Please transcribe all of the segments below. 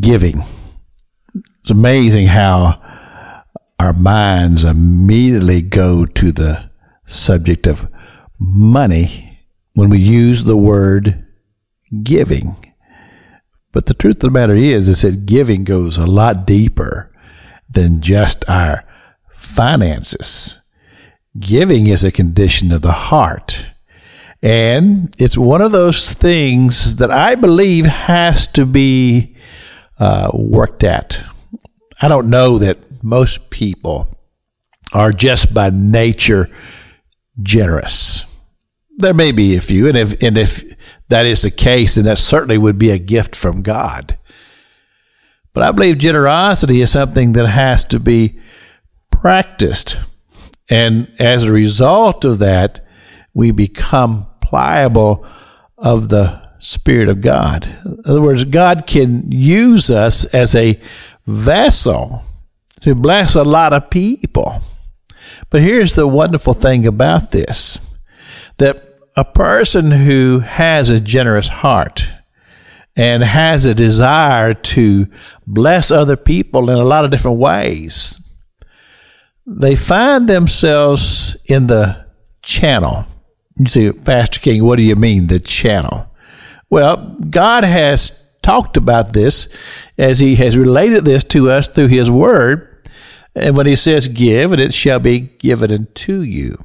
giving. It's amazing how our minds immediately go to the subject of money when we use the word giving. But the truth of the matter is, is that giving goes a lot deeper than just our finances. Giving is a condition of the heart. And it's one of those things that I believe has to be uh, worked at. I don't know that most people are just by nature generous. There may be a few, and if and if that is the case, then that certainly would be a gift from God. But I believe generosity is something that has to be practiced. And as a result of that, we become pliable of the Spirit of God. In other words, God can use us as a vessel to bless a lot of people. But here's the wonderful thing about this that a person who has a generous heart and has a desire to bless other people in a lot of different ways, they find themselves in the channel. You say, Pastor King, what do you mean, the channel? Well, God has talked about this as He has related this to us through His Word. And when He says, Give, and it shall be given unto you.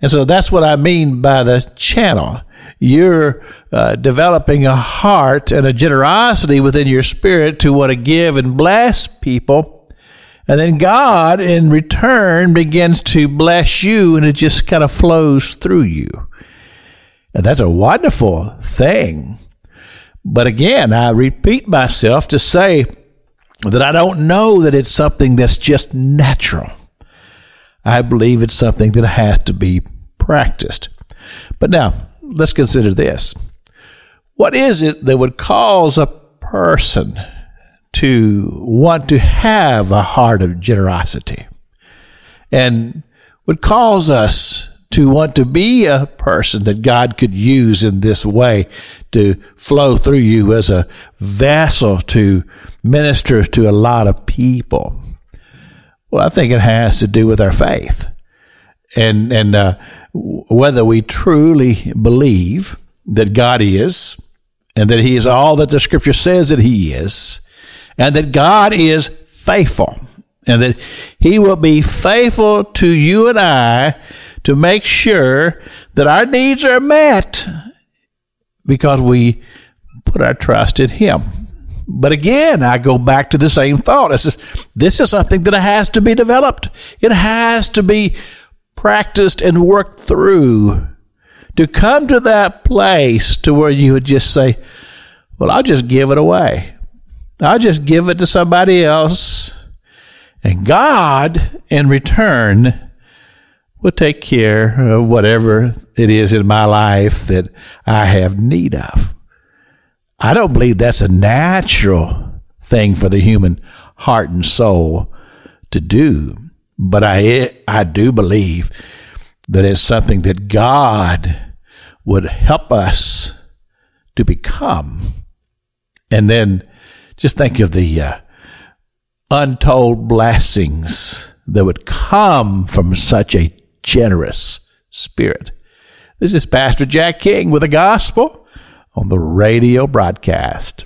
And so that's what I mean by the channel. You're uh, developing a heart and a generosity within your spirit to want to give and bless people. And then God, in return, begins to bless you, and it just kind of flows through you. That's a wonderful thing. But again, I repeat myself to say that I don't know that it's something that's just natural. I believe it's something that has to be practiced. But now, let's consider this. What is it that would cause a person to want to have a heart of generosity and would cause us to want to be a person that God could use in this way to flow through you as a vessel to minister to a lot of people? Well, I think it has to do with our faith and and uh, whether we truly believe that God is and that He is all that the Scripture says that He is, and that God is faithful, and that He will be faithful to you and I to make sure that our needs are met because we put our trust in Him. But again, I go back to the same thought. This is, this is something that has to be developed. It has to be practiced and worked through to come to that place to where you would just say, well, I'll just give it away. I'll just give it to somebody else. And God, in return, will take care of whatever it is in my life that I have need of. I don't believe that's a natural thing for the human heart and soul to do. But I, I do believe that it's something that God would help us to become. And then just think of the uh, untold blessings that would come from such a generous spirit. This is Pastor Jack King with the gospel on the radio broadcast.